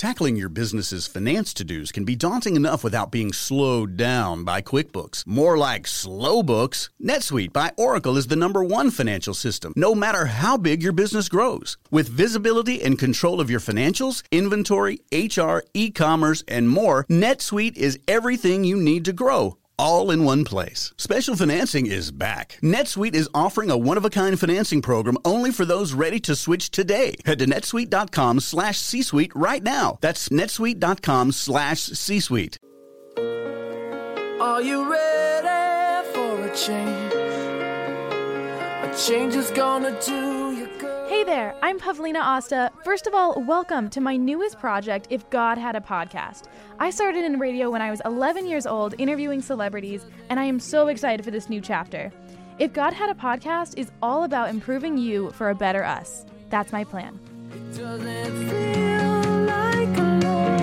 Tackling your business's finance to dos can be daunting enough without being slowed down by QuickBooks. More like slow books. NetSuite by Oracle is the number one financial system, no matter how big your business grows. With visibility and control of your financials, inventory, HR, e commerce, and more, NetSuite is everything you need to grow all in one place. Special financing is back. NetSuite is offering a one-of-a-kind financing program only for those ready to switch today. Head to netsuite.com slash C-Suite right now. That's netsuite.com slash C-Suite. Are you ready for a change? A change is gonna do. Hey there, I'm Pavlina Osta. First of all, welcome to my newest project, If God Had a Podcast. I started in radio when I was 11 years old, interviewing celebrities, and I am so excited for this new chapter. If God Had a Podcast is all about improving you for a better us. That's my plan. Doesn't feel like love.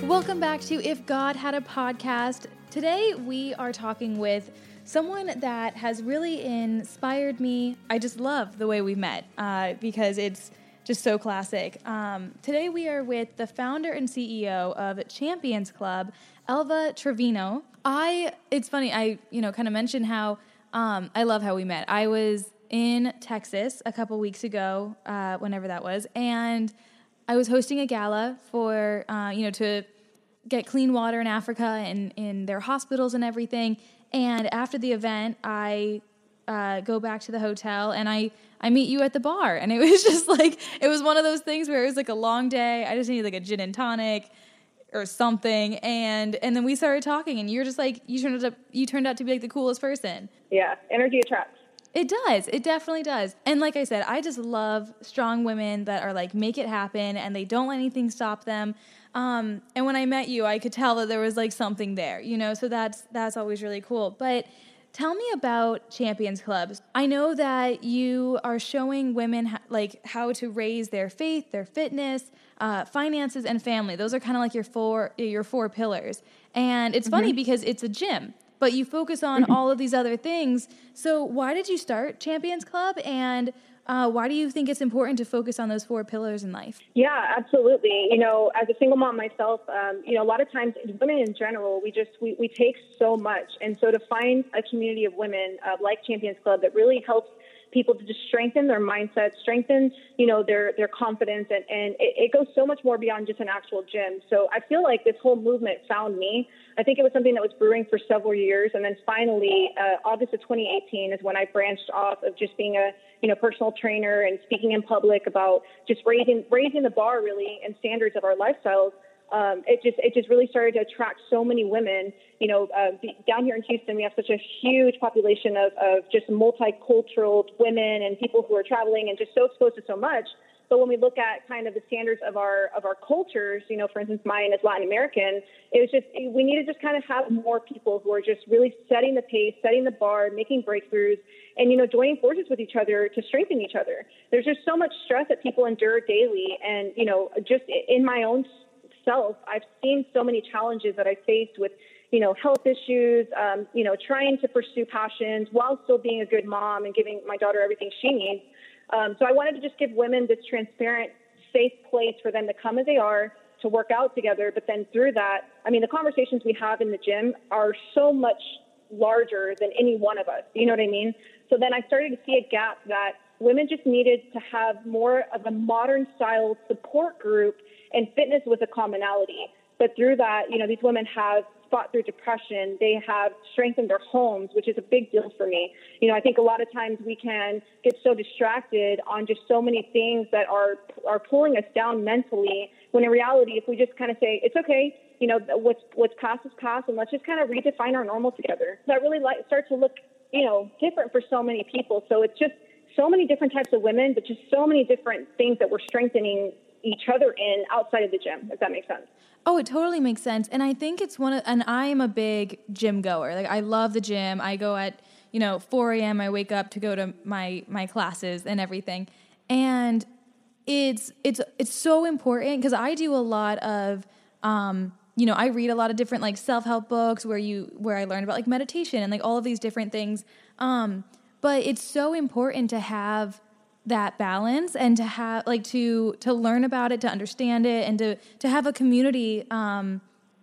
Oh. Welcome back to If God Had a Podcast. Today we are talking with someone that has really inspired me. I just love the way we met uh, because it's just so classic. Um, today we are with the founder and CEO of Champions Club, Elva Trevino. I, it's funny, I, you know, kind of mentioned how um, I love how we met. I was in Texas a couple weeks ago, uh, whenever that was, and I was hosting a gala for, uh, you know, to get clean water in Africa and in their hospitals and everything. And after the event, I uh, go back to the hotel and I I meet you at the bar, and it was just like it was one of those things where it was like a long day. I just needed like a gin and tonic or something, and and then we started talking, and you're just like you turned out to, you turned out to be like the coolest person. Yeah, energy attracts. It does. It definitely does. And like I said, I just love strong women that are like make it happen and they don't let anything stop them. Um, and when I met you, I could tell that there was like something there, you know. So that's that's always really cool. But tell me about Champions Clubs. I know that you are showing women like how to raise their faith, their fitness, uh, finances, and family. Those are kind of like your four your four pillars. And it's funny because it's a gym, but you focus on all of these other things. So why did you start Champions Club and uh, why do you think it's important to focus on those four pillars in life? Yeah, absolutely. You know, as a single mom myself, um, you know, a lot of times women in general, we just we, we take so much, and so to find a community of women uh, like Champions Club that really helps people to just strengthen their mindset, strengthen, you know, their their confidence, and and it, it goes so much more beyond just an actual gym. So I feel like this whole movement found me. I think it was something that was brewing for several years, and then finally, uh, August of 2018 is when I branched off of just being a you know personal trainer and speaking in public about just raising raising the bar really and standards of our lifestyles um, it just it just really started to attract so many women. You know, uh, down here in Houston, we have such a huge population of, of just multicultural women and people who are traveling and just so exposed to so much. But when we look at kind of the standards of our of our cultures, you know, for instance, mine is Latin American. It was just we need to just kind of have more people who are just really setting the pace, setting the bar, making breakthroughs, and you know, joining forces with each other to strengthen each other. There's just so much stress that people endure daily, and you know, just in my own self, I've seen so many challenges that I faced with, you know, health issues, um, you know, trying to pursue passions while still being a good mom and giving my daughter everything she needs. Um, so I wanted to just give women this transparent, safe place for them to come as they are, to work out together. But then through that, I mean, the conversations we have in the gym are so much larger than any one of us. You know what I mean? So then I started to see a gap that women just needed to have more of a modern style support group and fitness was a commonality. But through that, you know, these women have fought through depression. They have strengthened their homes, which is a big deal for me. You know, I think a lot of times we can get so distracted on just so many things that are are pulling us down mentally. When in reality, if we just kind of say it's okay, you know, what's what's past is past, and let's just kind of redefine our normal together. That really like starts to look, you know, different for so many people. So it's just so many different types of women, but just so many different things that we're strengthening each other in outside of the gym, if that makes sense. Oh, it totally makes sense. And I think it's one of, and I am a big gym goer. Like I love the gym. I go at, you know, 4 a.m. I wake up to go to my, my classes and everything. And it's, it's, it's so important because I do a lot of, um, you know, I read a lot of different like self-help books where you, where I learn about like meditation and like all of these different things. Um, but it's so important to have that balance and to have like to to learn about it to understand it and to to have a community um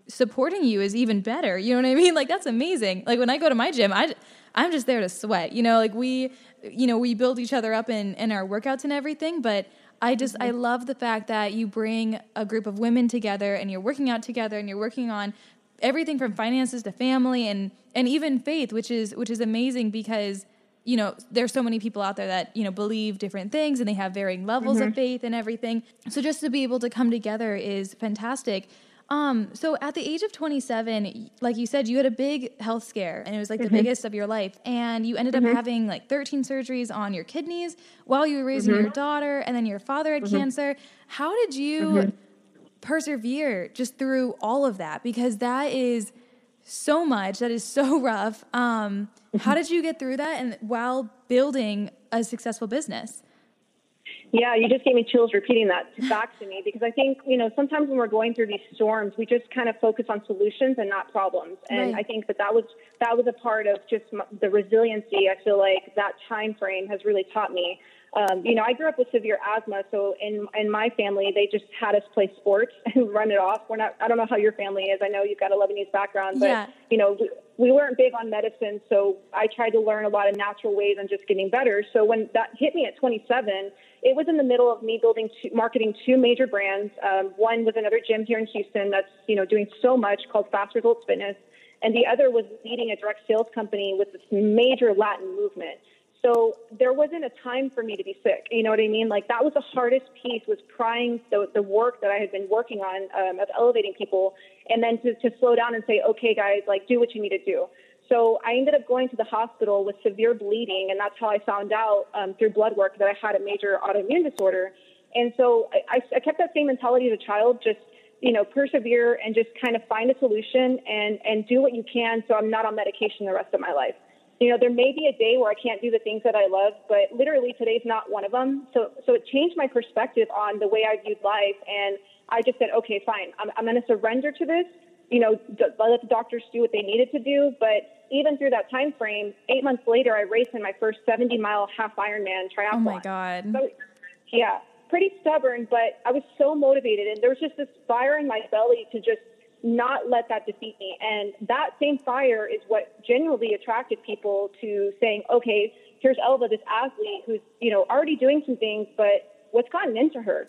supporting you is even better. You know what i mean? Like that's amazing. Like when i go to my gym i i'm just there to sweat. You know like we you know we build each other up in in our workouts and everything but I just I mm-hmm. love the fact that you bring a group of women together and you're working out together and you're working on everything from finances to family and and even faith which is which is amazing because you know, there's so many people out there that, you know, believe different things and they have varying levels mm-hmm. of faith and everything. So just to be able to come together is fantastic. Um, so at the age of 27, like you said, you had a big health scare and it was like mm-hmm. the biggest of your life. And you ended mm-hmm. up having like 13 surgeries on your kidneys while you were raising mm-hmm. your daughter and then your father had mm-hmm. cancer. How did you mm-hmm. persevere just through all of that? Because that is so much. That is so rough. Um, how did you get through that and while building a successful business? Yeah, you just gave me chills repeating that back to me because I think, you know, sometimes when we're going through these storms, we just kind of focus on solutions and not problems. And right. I think that that was that was a part of just the resiliency. I feel like that time frame has really taught me um, you know, I grew up with severe asthma, so in in my family, they just had us play sports and run it off. We're not. I don't know how your family is. I know you've got a Lebanese background, but yeah. you know, we, we weren't big on medicine, so I tried to learn a lot of natural ways and just getting better. So when that hit me at 27, it was in the middle of me building, two, marketing two major brands. Um, one was another gym here in Houston that's you know doing so much called Fast Results Fitness, and the other was leading a direct sales company with this major Latin movement. So there wasn't a time for me to be sick. You know what I mean? Like that was the hardest piece was prying the, the work that I had been working on um, of elevating people and then to, to slow down and say, okay, guys, like do what you need to do. So I ended up going to the hospital with severe bleeding, and that's how I found out um, through blood work that I had a major autoimmune disorder. And so I, I kept that same mentality as a child, just you know, persevere and just kind of find a solution and and do what you can, so I'm not on medication the rest of my life you know, there may be a day where I can't do the things that I love, but literally today's not one of them. So, so it changed my perspective on the way I viewed life. And I just said, okay, fine, I'm, I'm going to surrender to this. You know, let the doctors do what they needed to do. But even through that time frame, eight months later, I raced in my first 70 mile half Ironman triathlon. Oh my God. So, yeah, pretty stubborn, but I was so motivated. And there was just this fire in my belly to just not let that defeat me. And that same fire is what genuinely attracted people to saying, okay, here's Elva, this athlete who's, you know, already doing some things, but what's gotten into her?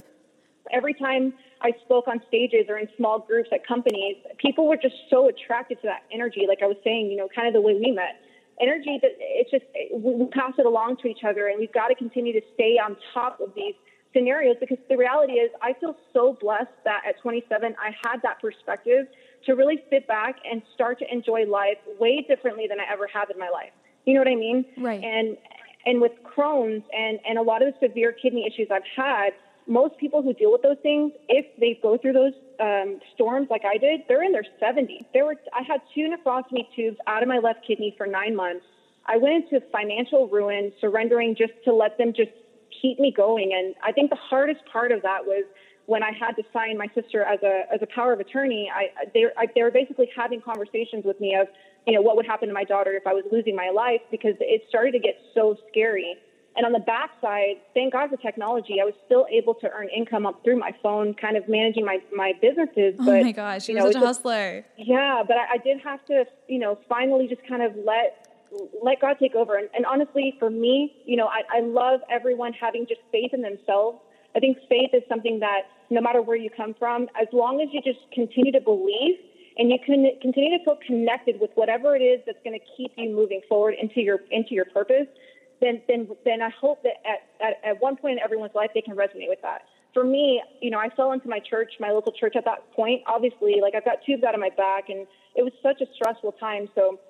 Every time I spoke on stages or in small groups at companies, people were just so attracted to that energy. Like I was saying, you know, kind of the way we met. Energy that it's just, we pass it along to each other and we've got to continue to stay on top of these scenarios because the reality is I feel so blessed that at 27 I had that perspective to really sit back and start to enjoy life way differently than I ever have in my life. You know what I mean? Right. And and with Crohn's and and a lot of the severe kidney issues I've had, most people who deal with those things, if they go through those um, storms like I did, they're in their 70s. There were I had two nephrostomy tubes out of my left kidney for nine months. I went into financial ruin, surrendering just to let them just keep me going. And I think the hardest part of that was when I had to sign my sister as a as a power of attorney. I they I, they were basically having conversations with me of you know what would happen to my daughter if I was losing my life because it started to get so scary. And on the backside, thank God for technology, I was still able to earn income up through my phone, kind of managing my my businesses. Oh but, my gosh, you know, such a hustler. Yeah, but I, I did have to, you know, finally just kind of let let God take over. And, and honestly, for me, you know, I, I love everyone having just faith in themselves. I think faith is something that no matter where you come from, as long as you just continue to believe and you can continue to feel connected with whatever it is that's going to keep you moving forward into your into your purpose, then then then I hope that at, at, at one point in everyone's life they can resonate with that. For me, you know, I fell into my church, my local church at that point. Obviously, like I've got tubes out of my back, and it was such a stressful time. So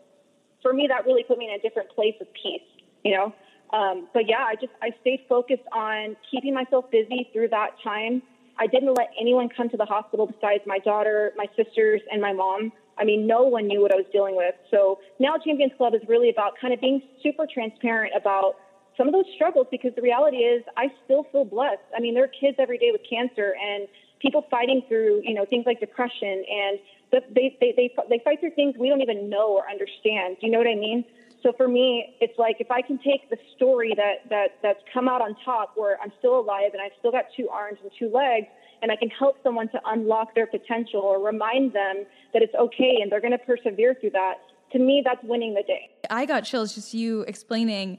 for me, that really put me in a different place of peace, you know? Um, but yeah, I just, I stayed focused on keeping myself busy through that time. I didn't let anyone come to the hospital besides my daughter, my sisters, and my mom. I mean, no one knew what I was dealing with. So now Champions Club is really about kind of being super transparent about some of those struggles because the reality is I still feel blessed. I mean, there are kids every day with cancer and people fighting through, you know, things like depression and they, they, they, they fight through things we don't even know or understand. Do you know what I mean? So for me, it's like if I can take the story that, that that's come out on top where I'm still alive and I've still got two arms and two legs and I can help someone to unlock their potential or remind them that it's okay and they're going to persevere through that. To me, that's winning the day. I got chills just you explaining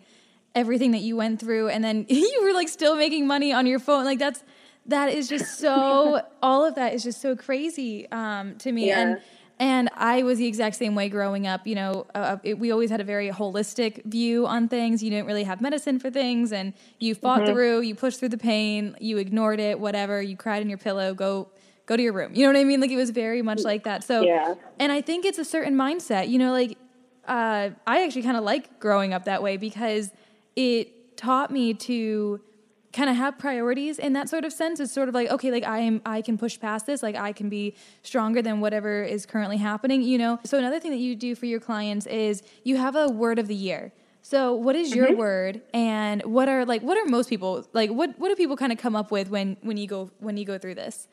everything that you went through and then you were like still making money on your phone. Like that's that is just so all of that is just so crazy um, to me. Yeah. And and I was the exact same way growing up. You know, uh, it, we always had a very holistic view on things. You didn't really have medicine for things, and you fought Mm-hmm. through. You pushed through the pain. You ignored it. Whatever. You cried in your pillow. Go go to your room. You know what I mean? Like it was very much like that. So Yeah. and I think it's a certain mindset. You know, like uh, I actually kind of like growing up that way because it taught me to kind of have priorities in that sort of sense. It's sort of like, okay, like I am, I can push past this. Like I can be stronger than whatever is currently happening, you know? So another thing that you do for your clients is you have a word of the year. So what is your mm-hmm. word and what are like, what are most people, like what, what do people kind of come up with when, when you go, when you go through this?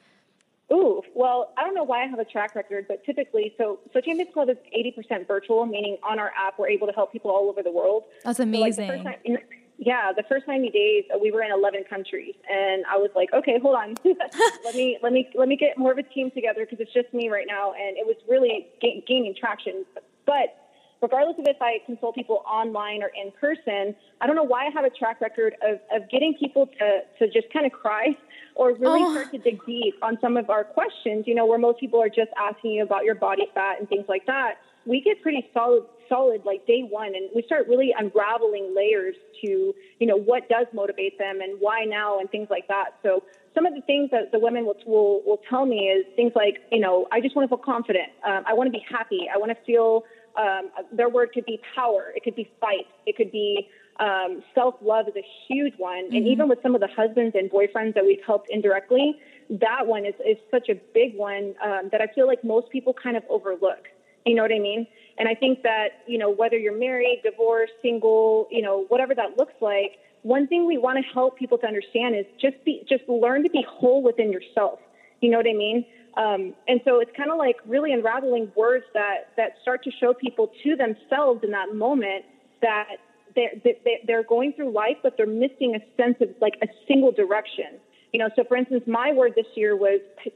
Ooh, well, I don't know why I have a track record, but typically, so so Champions Club is 80% virtual, meaning on our app we're able to help people all over the world. That's So, like, the amazing. first time- yeah, the first 90 days uh, we were in 11 countries, and I was like, okay, hold on, let me let me let me get more of a team together because it's just me right now, and it was really ga- gaining traction. But regardless of if I consult people online or in person, I don't know why I have a track record of, of getting people to, to just kind of cry or really Oh. start to dig deep on some of our questions, you know, where most people are just asking you about your body fat and things like that. We get pretty solid, solid like day one, and we start really unraveling layers to, you know, what does motivate them and why now and things like that. So some of the things that the women will, will, will tell me is things like, you know, I just want to feel confident. Um, I want to be happy. I want to feel um, their word could be power. It could be fight. It could be um, self love is a huge one. And even with some of the husbands and boyfriends that we've helped indirectly, that one is, is such a big one um, that I feel like most people kind of overlook. You know what I mean? And I think that, you know, whether you're married, divorced, single, you know, whatever that looks like, one thing we want to help people to understand is just be, just learn to be whole within yourself. You know what I mean? Um, and so it's kind of like really unraveling words that, that start to show people to themselves in that moment that they're, they- they're going through life, but they're missing a sense of like a single direction. You know, so for instance, my word this year was p-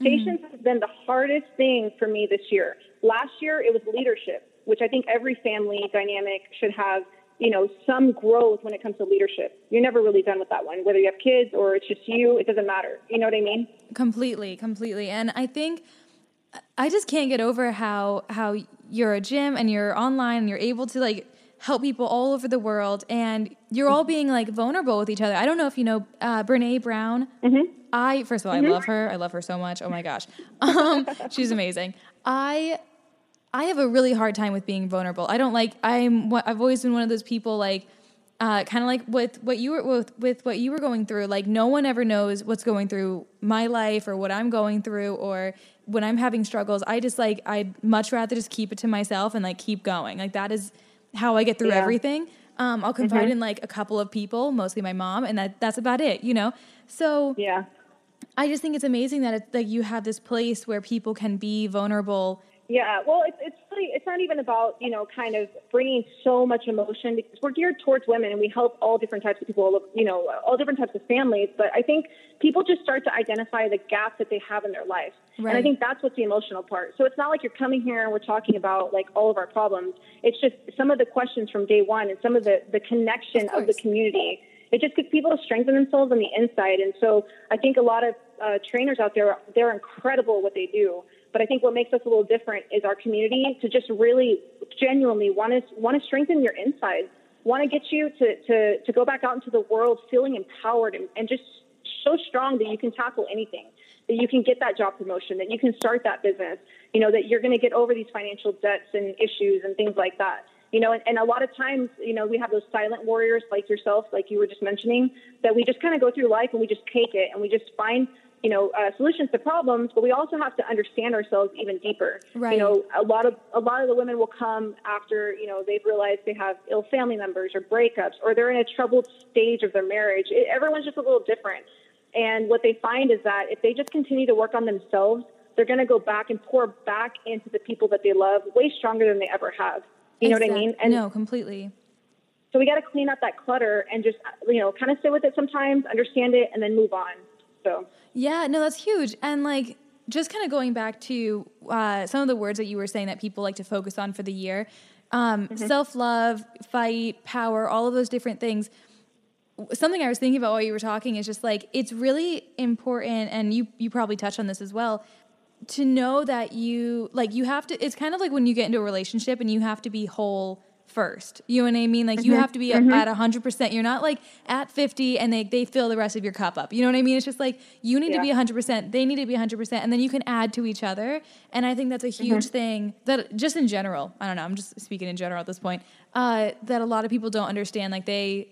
patience. Patience has been the hardest thing for me this year. Last year, it was leadership, which I think every family dynamic should have, you know, some growth when it comes to leadership. You're never really done with that one, whether you have kids or it's just you, it doesn't matter. You know what I mean? Completely, completely. And I think I just can't get over how how you're a gym and you're online and you're able to like help people all over the world and you're all mm-hmm. being like vulnerable with each other. I don't know if you know uh, Brene Brown. Mm-hmm. I first of all, I love her. I love her so much. Oh my gosh, um, she's amazing. I I have a really hard time with being vulnerable. I don't like. I'm. I've always been one of those people like. Uh, kind of like with what you were with, with what you were going through. Like no one ever knows what's going through my life or what I'm going through or when I'm having struggles. I just like I'd much rather just keep it to myself and like keep going. Like that is how I get through Yeah. everything. Um, I'll confide in like a couple of people, mostly my mom, and that that's about it. You know. So Yeah. I just think it's amazing that it, that you have this place where people can be vulnerable. Yeah, well, it's it's really it's not even about you know kind of bringing so much emotion because we're geared towards women and we help all different types of people, you know, all different types of families. But I think people just start to identify the gaps that they have in their life, and I think that's what's the emotional part. So it's not like you're coming here and we're talking about like all of our problems. It's just some of the questions from day one and some of the the connection Of of, the community. It just gets people to strengthen themselves on the inside, and so I think a lot of uh, trainers out there they're incredible what they do. But I think what makes us a little different is our community to just really genuinely want to want to strengthen your insides, want to get you to, to, to go back out into the world feeling empowered and, and just so strong that you can tackle anything, that you can get that job promotion, that you can start that business, you know, that you're going to get over these financial debts and issues and things like that. You know, and, and a lot of times, you know, we have those silent warriors like yourself, like you were just mentioning, that we just kind of go through life and we just take it and we just find you know, uh, solutions to problems, but we also have to understand ourselves even deeper. Right. You know, a lot of a lot of the women will come after you know they've realized they have ill family members or breakups, or they're in a troubled stage of their marriage. It, everyone's just a little different, and what they find is that if they just continue to work on themselves, they're going to go back and pour back into the people that they love way stronger than they ever have. You know what I mean? And no, completely. so we got to clean up that clutter and just, you know, kind of sit with it sometimes, understand it, and then move on. So, Yeah, no, that's huge. And like, just kind of going back to uh, some of the words that you were saying that people like to focus on for the year um, self love, fight, power, all of those different things. Something I was thinking about while you were talking is just like, it's really important, and you, you probably touched on this as well, to know that you, like, you have to, it's kind of like when you get into a relationship and you have to be whole first. You know what I mean? Like you have to be Mm-hmm. at hundred percent. You're not like at fifty and they they fill the rest of your cup up. You know what I mean? It's just like you need to Yeah. be hundred percent. They need to be hundred percent, and then you can add to each other. And I think that's a huge Mm-hmm. thing that just in general. I don't know. I'm just speaking in general at this point. Uh, that a lot of people don't understand. Like they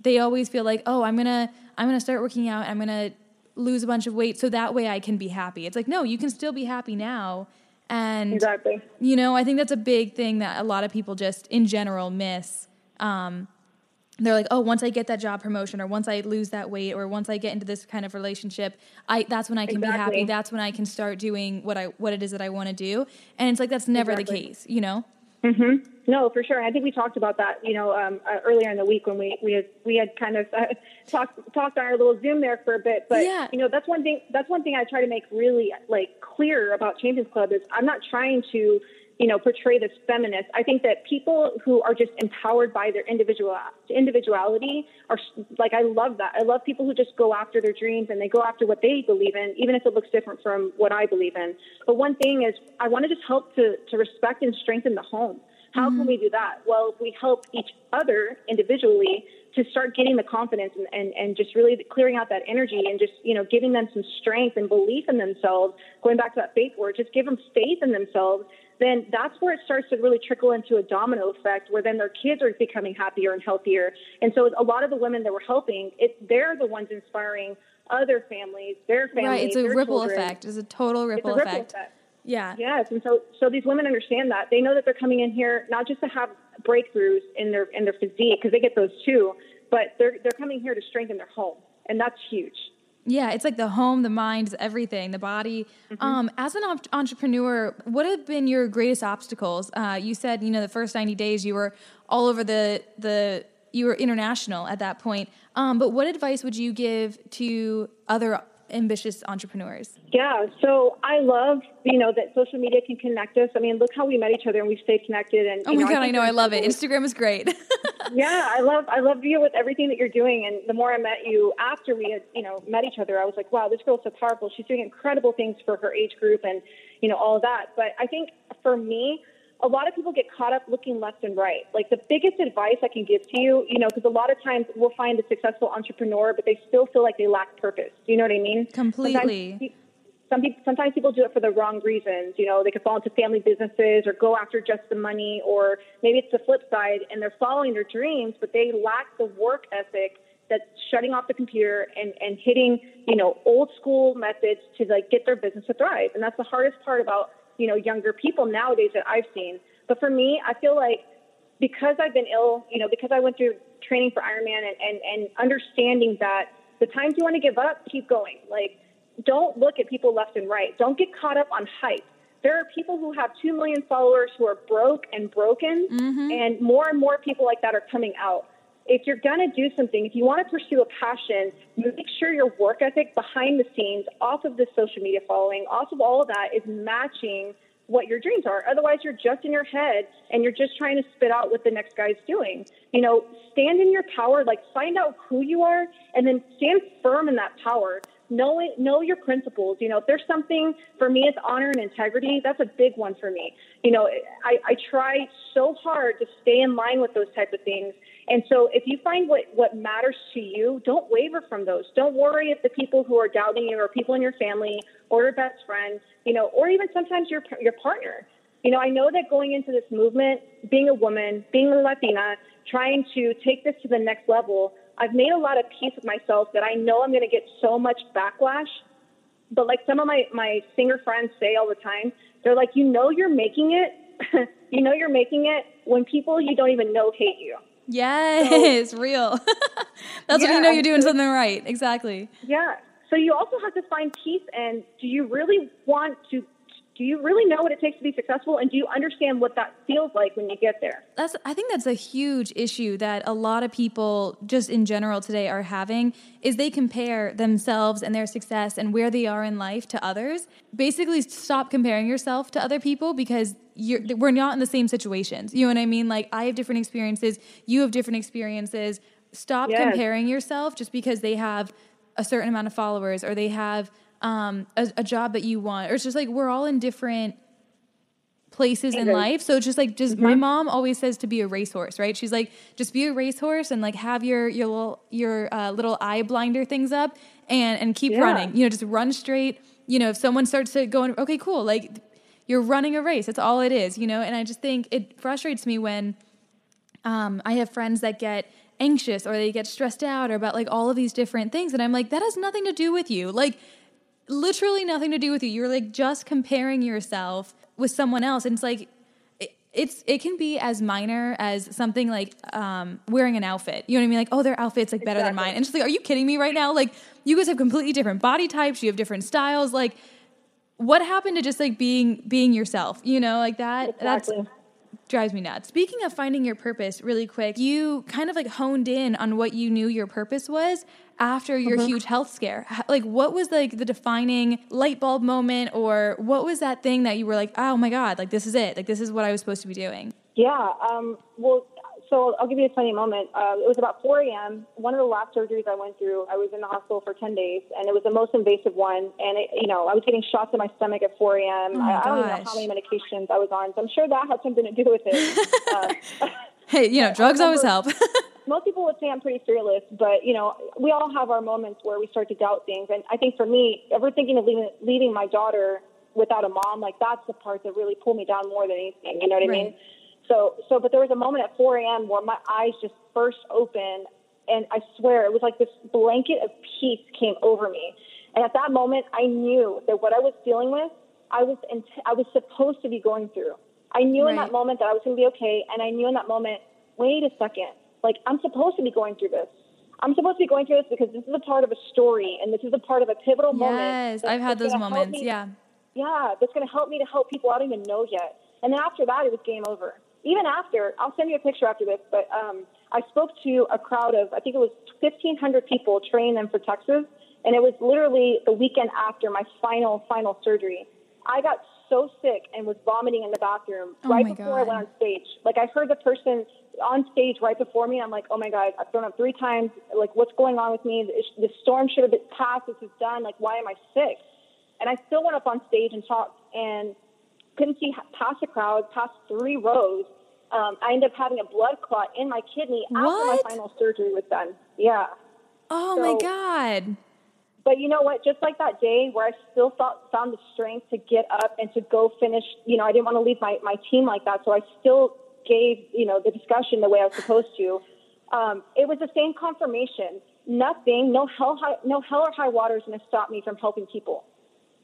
they always feel like, oh, I'm gonna I'm gonna start working out. I'm gonna lose a bunch of weight so that way I can be happy. It's like no, you can still be happy now. And exactly. you know, I think that's a big thing that a lot of people just in general miss. Um, they're like, oh, once I get that job promotion, or once I lose that weight, or once I get into this kind of relationship, I that's when I can be happy. That's when I can start doing what I what it is that I want to do. And it's like that's never the case, you know. No, for sure. I think we talked about that, you know, um, uh, earlier in the week when we we had we had kind of uh, talked talked on our little Zoom there for a bit. But Yeah. you know, that's one thing. That's one thing I try to make really like clear about Champions Club is I'm not trying to, you know, portray this feminist. I think that people who are just empowered by their individual individuality are like I love that. I love people who just go after their dreams and they go after what they believe in, even if it looks different from what I believe in. But one thing is, I want to just help to to respect and strengthen the home. How can mm-hmm. we do that? Well, if we help each other individually to start getting the confidence and, and, and just really clearing out that energy and just, you know, giving them some strength and belief in themselves, going back to that faith word, just give them faith in themselves, then that's where it starts to really trickle into a domino effect where then their kids are becoming happier and healthier. And so a lot of the women that we're helping, it, they're the ones inspiring other families, their families. right. It's a ripple children. effect. It's a total It's ripple, a ripple effect. effect. Yeah. Yes, and so so these women understand that they know that they're coming in here not just to have breakthroughs in their in their physique because they get those too, but they're they're coming here to strengthen their home, and that's huge. Yeah, it's like the home, the mind, everything, the body. Mm-hmm. Um, as an op- entrepreneur, what have been your greatest obstacles? Uh, you said, you know, the first ninety days you were all over the the you were international at that point. Um, but what advice would you give to other ambitious entrepreneurs? Yeah, so I love you know that social media can connect us. I mean, look how we met each other and we've stayed connected. And Oh my know, god, I know, I love it. Instagram is great. yeah, I love I love you with everything that you're doing. And the more I met you after we had you know met each other, I was like, wow, this girl's so powerful. She's doing incredible things for her age group and you know all of that. But I think for me, a lot of people get caught up looking left and right. Like the biggest advice I can give to you, you know, because a lot of times we'll find a successful entrepreneur, but they still feel like they lack purpose. Do you know what I mean? Completely. Sometimes, some people sometimes people do it for the wrong reasons. You know, they could fall into family businesses or go after just the money, or maybe it's the flip side and they're following their dreams, but they lack the work ethic that's shutting off the computer and, and hitting, you know, old school methods to like get their business to thrive. And that's the hardest part about, you know, younger people nowadays that I've seen. But for me, I feel like because I've been ill, you know, because I went through training for Ironman and, and, and understanding that the times you want to give up, keep going. Like, don't look at people left and right. Don't get caught up on hype. There are people who have 2 million followers who are broke and broken, mm-hmm. and more and more people like that are coming out. If you're going to do something, if you want to pursue a passion, make sure your work ethic behind the scenes, off of the social media following, off of all of that, is matching what your dreams are. Otherwise, you're just in your head and you're just trying to spit out what the next guy's doing. You know, stand in your power, like find out who you are and then stand firm in that power. Know it, know your principles. You know, if there's something for me, it's honor and integrity. That's a big one for me. You know, I, I try so hard to stay in line with those type of things. And so if you find what, what matters to you, don't waver from those. Don't worry if the people who are doubting you are people in your family or your best friend, you know, or even sometimes your, your partner. You know, I know that going into this movement, being a woman, being a Latina, trying to take this to the next level, I've made a lot of peace with myself that I know I'm going to get so much backlash. But like some of my, my singer friends say all the time, they're like, you know, you're making it. you know, you're making it when people you don't even know hate you. Yes, real. That's when you know you're doing so- something right. Exactly. Yeah. So you also have to find peace and do you really want to do you really know what it takes to be successful? And do you understand what that feels like when you get there? That's i think that's a huge issue that a lot of people just in general today are having is they compare themselves and their success and where they are in life to others. Basically stop comparing yourself to other people because you're, we're not in the same situations. You know what i mean? Like i have different experiences. You have different experiences. Stop yes. comparing yourself just because they have a certain amount of followers or they have um, a, a, job that you want, or it's just like we're all in different places in life. So it's just like just mm-hmm. my mom always says to be a racehorse, right? She's like just be a racehorse and like have your your little your uh, little eye blinder things up and and keep yeah. running. You know, just run straight. You know, if someone starts to go, okay, cool, like you're running a race. That's all it is. You know, and I just think it frustrates me when um, I have friends that get anxious or they get stressed out or about like all of these different things and I'm like that has nothing to do with you. Like literally nothing to do with you. You're like just comparing yourself with someone else. And it's like, it's it can be as minor as something like um, wearing an outfit. You know what I mean? Like, oh, their outfit's like better exactly. than mine. And just like, are you kidding me right now? Like, you guys have completely different body types. You have different styles. Like, what happened to just like being being yourself? You know, like that. Exactly. That's drives me nuts. Speaking of finding your purpose, really quick, you kind of like honed in on what you knew your purpose was after your mm-hmm. huge health scare. Like, what was like the defining light bulb moment, or what was that thing that you were like, oh my God, like this is it, like this is what I was supposed to be doing? Yeah. Um, well, so I'll give you a funny moment. Uh, it was about 4 a.m. One of the last surgeries I went through, I was in the hospital for 10 days, and it was the most invasive one. And it, you know, I was getting shots in my stomach at 4 a.m. Oh I, I, don't even know how many medications I was on, so I'm sure that had something to do with it. uh, hey, you know, drugs always help. most people would say I'm pretty fearless, but you know, we all have our moments where we start to doubt things. And I think for me, ever thinking of leaving, leaving my daughter without a mom, like that's the part that really pulled me down more than anything. You know what right. I mean? So, so, but there was a moment at 4 a.m. where my eyes just burst open, and I swear it was like this blanket of peace came over me. And at that moment, I knew that what I was dealing with, I was in, I was supposed to be going through. I knew right. in that moment that I was going to be okay, and I knew in that moment, wait a second, like I'm supposed to be going through this. I'm supposed to be going through this because this is a part of a story, and this is a part of a pivotal yes, moment. Yes, I've had those moments. Me, yeah. Yeah, that's going to help me to help people I don't even know yet. And then after that, it was game over even after, I'll send you a picture after this, but um, I spoke to a crowd of, I think it was 1,500 people, training them for Texas, and it was literally the weekend after my final, final surgery. I got so sick and was vomiting in the bathroom oh right before God. I went on stage. Like I heard the person on stage right before me. I'm like, oh my God, I've thrown up three times. Like, what's going on with me? The storm should have been passed. This is done. Like, why am I sick? And I still went up on stage and talked. And couldn't see past the crowd, past three rows. Um, I ended up having a blood clot in my kidney what? after my final surgery was done. Yeah. Oh so, my God. But you know what? Just like that day where I still thought, found the strength to get up and to go finish, you know, I didn't want to leave my, my team like that. So I still gave, you know, the discussion the way I was supposed to. Um, it was the same confirmation. Nothing, no hell, high, no hell or high water is going to stop me from helping people.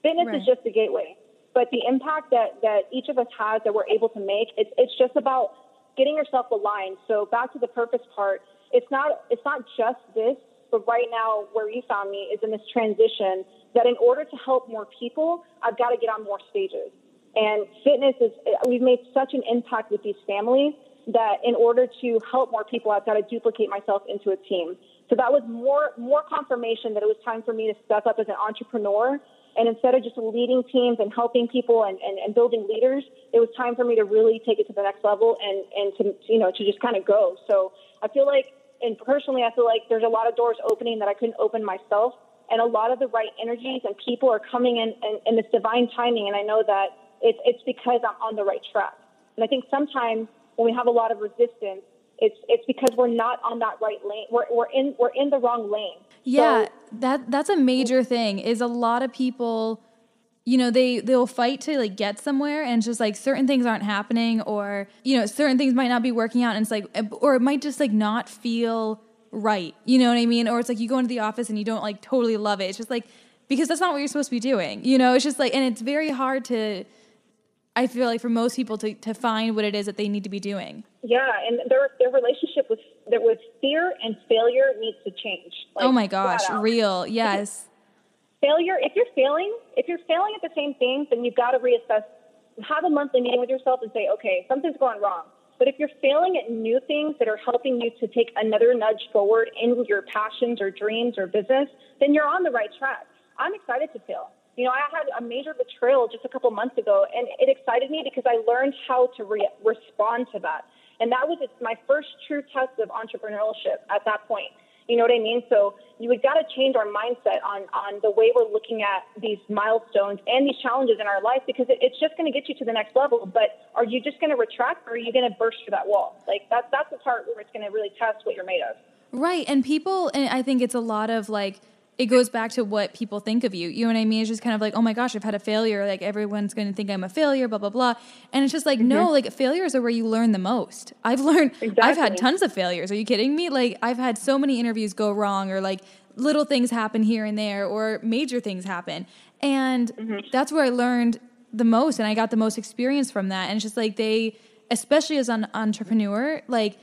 Fitness right. is just the gateway. But the impact that, that each of us has that we're able to make, it's, it's just about getting yourself aligned. So back to the purpose part, it's not, it's not just this, but right now where you found me is in this transition that in order to help more people, I've got to get on more stages. And fitness is, we've made such an impact with these families that in order to help more people, I've got to duplicate myself into a team. So that was more, more confirmation that it was time for me to step up as an entrepreneur and instead of just leading teams and helping people and, and, and building leaders, it was time for me to really take it to the next level and, and to, you know, to just kind of go. So I feel like, and personally, I feel like there's a lot of doors opening that I couldn't open myself. And a lot of the right energies and people are coming in, in, in this divine timing. And I know that it's, it's because I'm on the right track. And I think sometimes when we have a lot of resistance, it's it's because we're not on that right lane. We're we're in we're in the wrong lane. Yeah, so, that that's a major thing. Is a lot of people you know they they'll fight to like get somewhere and just like certain things aren't happening or you know certain things might not be working out and it's like or it might just like not feel right you know what i mean or it's like you go into the office and you don't like totally love it it's just like because that's not what you're supposed to be doing you know it's just like and it's very hard to I feel like for most people to, to find what it is that they need to be doing. Yeah, and their their relationship with with fear and failure needs to change. Oh like, oh my gosh, real, yes. Failure, if you're failing, if you're failing at the same thing, then you've got to reassess, have a monthly meeting with yourself and say, okay, something's going wrong. But if you're failing at new things that are helping you to take another nudge forward in your passions or dreams or business, then you're on the right track. I'm excited to fail. You know, I had a major betrayal just a couple months ago, and it excited me because I learned how to re- respond to that. And that was my first true test of entrepreneurship at that point. You know what I mean? So you have got to change our mindset on on the way we're looking at these milestones and these challenges in our life because it, it's just going to get you to the next level. But are you just going to retract or are you going to burst through that wall? Like that's that's the part where it's going to really test what you're made of. Right, and people, and I think it's a lot of like it goes back to what people think of you. You know what I mean? It's just kind of like, oh my gosh, I've had a failure. Like everyone's going to think I'm a failure, blah, blah, blah. And it's just like, mm-hmm. no, like failures are where you learn the most. I've learned, exactly. I've had tons of failures. Are you kidding me? Like I've had so many interviews go wrong or like little things happen here and there or major things happen. And mm-hmm. that's where I learned the most and I got the most experience from that. And it's just like they, especially as an entrepreneur, like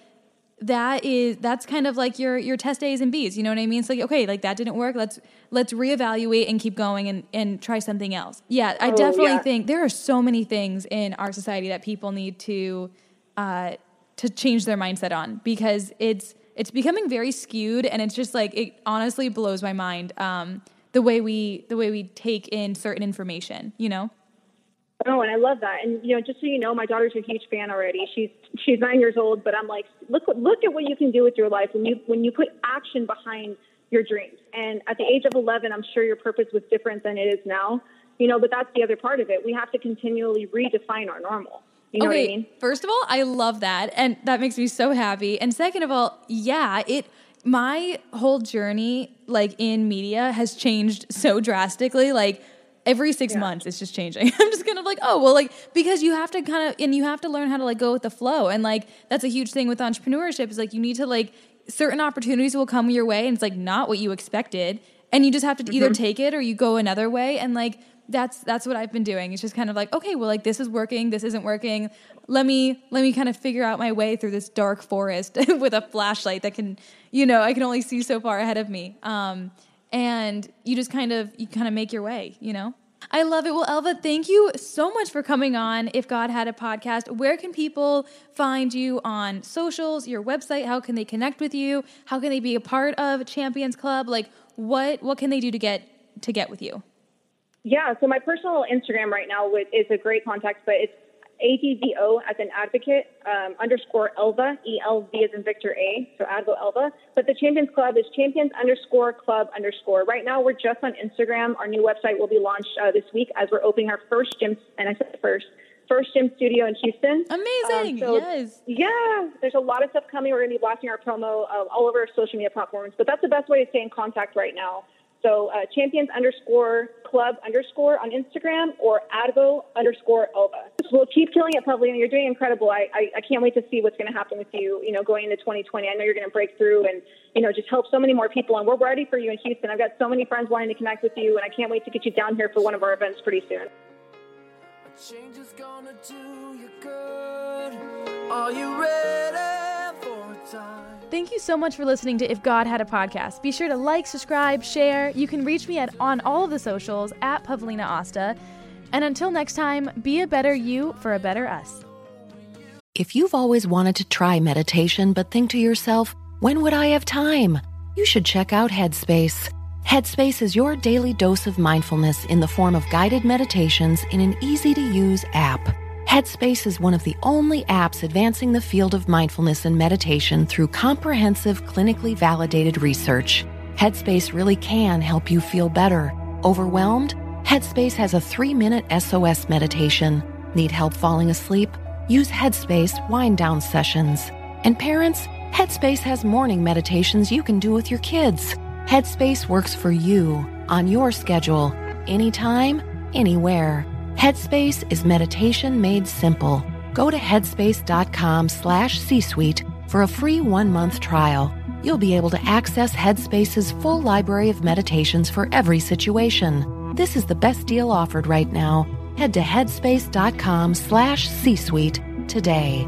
that is that's kind of like your your test A's and B's. You know what I mean? It's like okay, like that didn't work. Let's let's reevaluate and keep going and and try something else. Yeah, I oh, definitely yeah. think there are so many things in our society that people need to uh, to change their mindset on because it's it's becoming very skewed and it's just like it honestly blows my mind um, the way we the way we take in certain information. You know. Oh, and I love that. And you know, just so you know, my daughter's a huge fan already. She's she's nine years old, but I'm like, look look at what you can do with your life when you when you put action behind your dreams. And at the age of 11, I'm sure your purpose was different than it is now. You know, but that's the other part of it. We have to continually redefine our normal. You know okay, I mean? First of all, I love that, and that makes me so happy. And second of all, yeah, it my whole journey like in media has changed so drastically. Like every six yeah. months it's just changing i'm just kind of like oh well like because you have to kind of and you have to learn how to like go with the flow and like that's a huge thing with entrepreneurship is like you need to like certain opportunities will come your way and it's like not what you expected and you just have to mm-hmm. either take it or you go another way and like that's that's what I've been doing. It's just kind of like, okay, well like this is working, this isn't working. Let me let me kind of figure out my way through this dark forest with a flashlight that can, you know, I can only see so far ahead of me. Um, and you just kind of you kind of make your way, you know? I love it. Well, Elva, thank you so much for coming on. If God had a podcast, where can people find you on socials, your website? How can they connect with you? How can they be a part of Champions Club? Like, what what can they do to get to get with you? Yeah, so my personal Instagram right now is a great contact, but it's ADVO as an advocate um, underscore Elva, E L V as in Victor A, so Advo Elva. But the Champions Club is champions underscore club underscore. Right now we're just on Instagram. Our new website will be launched uh, this week as we're opening our first gym, and I said first, first gym studio in Houston. Amazing. Um, so, yes. Yeah, there's a lot of stuff coming. We're going to be blasting our promo uh, all over our social media platforms, but that's the best way to stay in contact right now. So uh, champions underscore club underscore on Instagram or Advo underscore Elva. We'll keep killing it, Pavlina. You're doing incredible. I, I, I can't wait to see what's going to happen with you, you know, going into 2020. I know you're going to break through and, you know, just help so many more people. And we're ready for you in Houston. I've got so many friends wanting to connect with you, and I can't wait to get you down here for one of our events pretty soon. change is gonna do you good. Are you ready? Thank you so much for listening to If God Had a Podcast. Be sure to like, subscribe, share. You can reach me at on all of the socials at Pavlina Osta. And until next time, be a better you for a better us. If you've always wanted to try meditation but think to yourself, when would I have time? You should check out Headspace. Headspace is your daily dose of mindfulness in the form of guided meditations in an easy to use app. Headspace is one of the only apps advancing the field of mindfulness and meditation through comprehensive, clinically validated research. Headspace really can help you feel better. Overwhelmed? Headspace has a three minute SOS meditation. Need help falling asleep? Use Headspace wind down sessions. And parents, Headspace has morning meditations you can do with your kids. Headspace works for you, on your schedule, anytime, anywhere. Headspace is meditation made simple. Go to headspace.com slash C-suite for a free one-month trial. You'll be able to access Headspace's full library of meditations for every situation. This is the best deal offered right now. Head to headspace.com slash C-suite today.